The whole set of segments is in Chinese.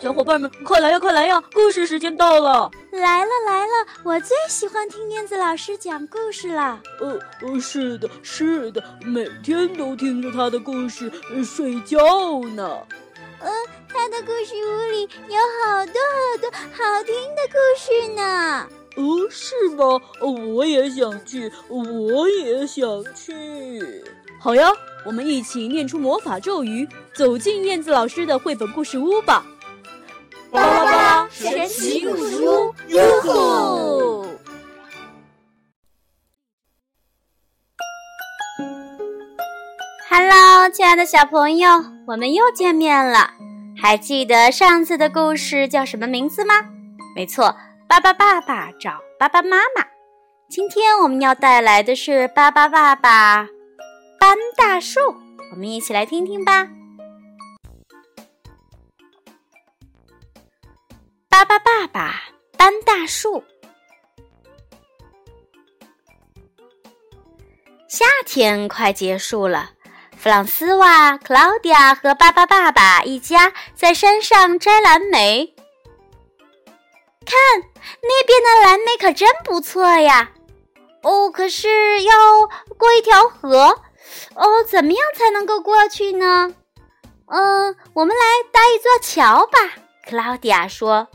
小伙伴们，快来呀，快来呀！故事时间到了！来了来了，我最喜欢听燕子老师讲故事了。呃呃，是的，是的，每天都听着他的故事睡觉呢。嗯，他的故事屋里有好多好多好听的故事呢。哦，是吗？我也想去，我也想去。好呀，我们一起念出魔法咒语，走进燕子老师的绘本故事屋吧。巴拉巴神奇故事屋，哟吼！Hello，亲爱的小朋友，我们又见面了。还记得上次的故事叫什么名字吗？没错。巴巴爸爸找巴巴妈妈。今天我们要带来的是巴巴爸爸搬大树，我们一起来听听吧。巴巴爸爸搬大树。夏天快结束了，弗朗斯瓦、克劳迪亚和巴巴爸爸一家在山上摘蓝莓。看那边的蓝莓可真不错呀！哦，可是要过一条河，哦，怎么样才能够过去呢？嗯，我们来搭一座桥吧。克劳迪亚说。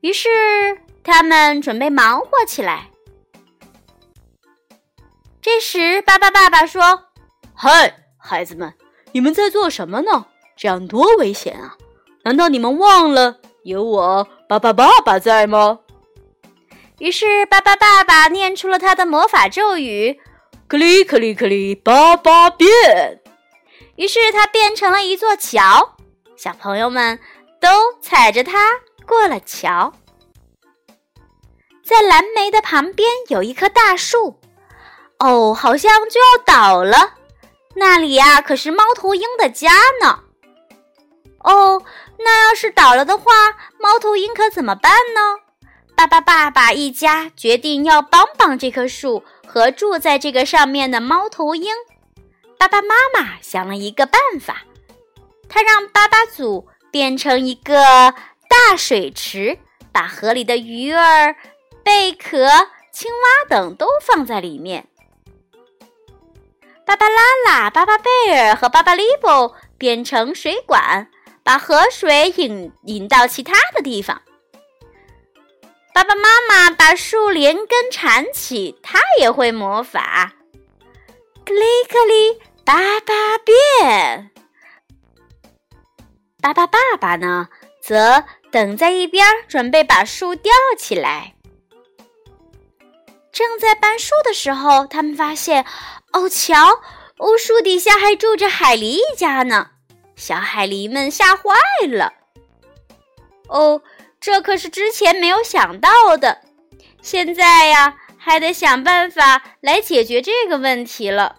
于是他们准备忙活起来。这时，巴巴爸爸说：“嗨，孩子们，你们在做什么呢？这样多危险啊！难道你们忘了？”有我巴巴爸爸在吗？于是巴巴爸爸念出了他的魔法咒语：“克里克里克里，巴巴变。”于是他变成了一座桥，小朋友们都踩着它过了桥。在蓝莓的旁边有一棵大树，哦，好像就要倒了。那里呀，可是猫头鹰的家呢。哦。那要是倒了的话，猫头鹰可怎么办呢？巴巴爸爸一家决定要帮帮这棵树和住在这个上面的猫头鹰。巴巴妈妈想了一个办法，他让巴巴祖变成一个大水池，把河里的鱼儿、贝壳、青蛙等都放在里面。巴巴拉拉、巴巴贝尔和巴巴利波变成水管。把河水引引到其他的地方。爸爸妈妈把树连根缠起，他也会魔法。克里克里，爸爸变。爸爸爸爸呢，则等在一边，准备把树吊起来。正在搬树的时候，他们发现，哦，瞧，哦，树底下还住着海狸一家呢。小海狸们吓坏了。哦，这可是之前没有想到的。现在呀，还得想办法来解决这个问题了。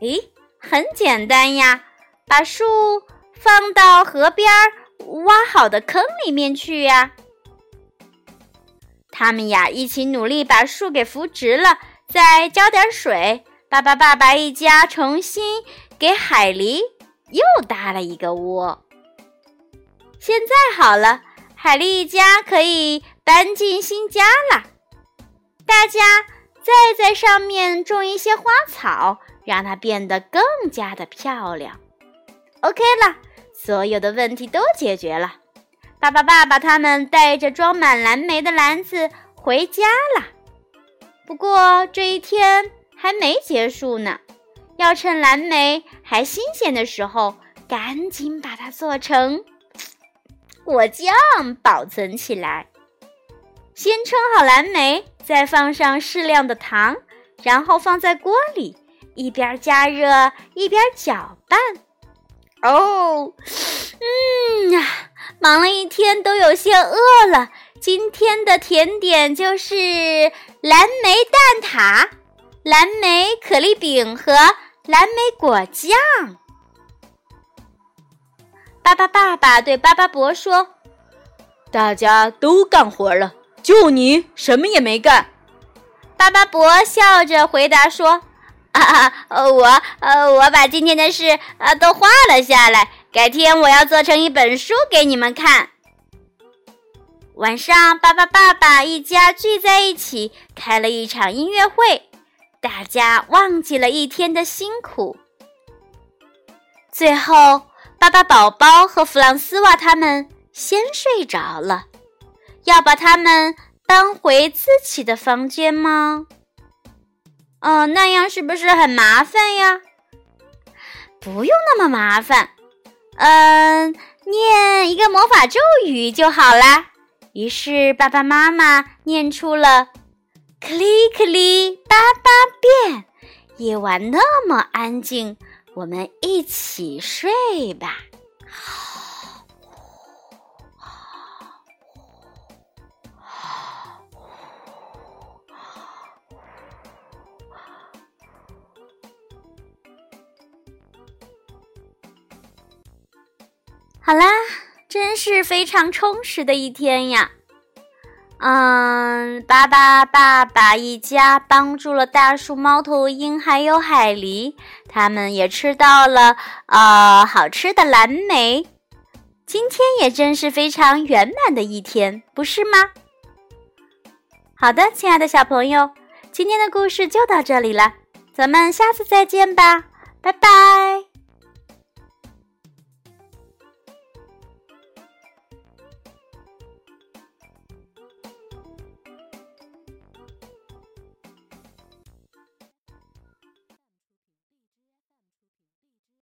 诶，很简单呀，把树放到河边儿挖好的坑里面去呀。他们呀，一起努力把树给扶直了，再浇点水。爸爸、爸爸一家重新给海狸又搭了一个窝。现在好了，海狸一家可以搬进新家了。大家再在上面种一些花草，让它变得更加的漂亮。OK 了，所有的问题都解决了。爸爸、爸爸他们带着装满蓝莓的篮子回家了。不过这一天。还没结束呢，要趁蓝莓还新鲜的时候，赶紧把它做成果酱保存起来。先称好蓝莓，再放上适量的糖，然后放在锅里，一边加热一边搅拌。哦，嗯呀，忙了一天都有些饿了。今天的甜点就是蓝莓蛋挞。蓝莓可丽饼和蓝莓果酱。巴巴爸爸对巴巴伯说：“大家都干活了，就你什么也没干。”巴巴伯笑着回答说：“啊，我呃，我把今天的事啊都画了下来，改天我要做成一本书给你们看。晚上，巴巴爸爸一家聚在一起，开了一场音乐会，大家忘记了一天的辛苦。最后，巴巴宝宝和弗朗斯瓦他们先睡着了。要把他们搬回自己的房间吗？哦，那样是不是很麻烦呀？不用那么麻烦，嗯，念一个魔法咒语就好啦。于是爸爸妈妈念出了“克里克里八八变”。夜晚那么安静，我们一起睡吧。好啦，真是非常充实的一天呀！嗯，巴巴爸爸一家帮助了大树、猫头鹰还有海狸，他们也吃到了呃好吃的蓝莓。今天也真是非常圆满的一天，不是吗？好的，亲爱的小朋友，今天的故事就到这里了，咱们下次再见吧，拜拜。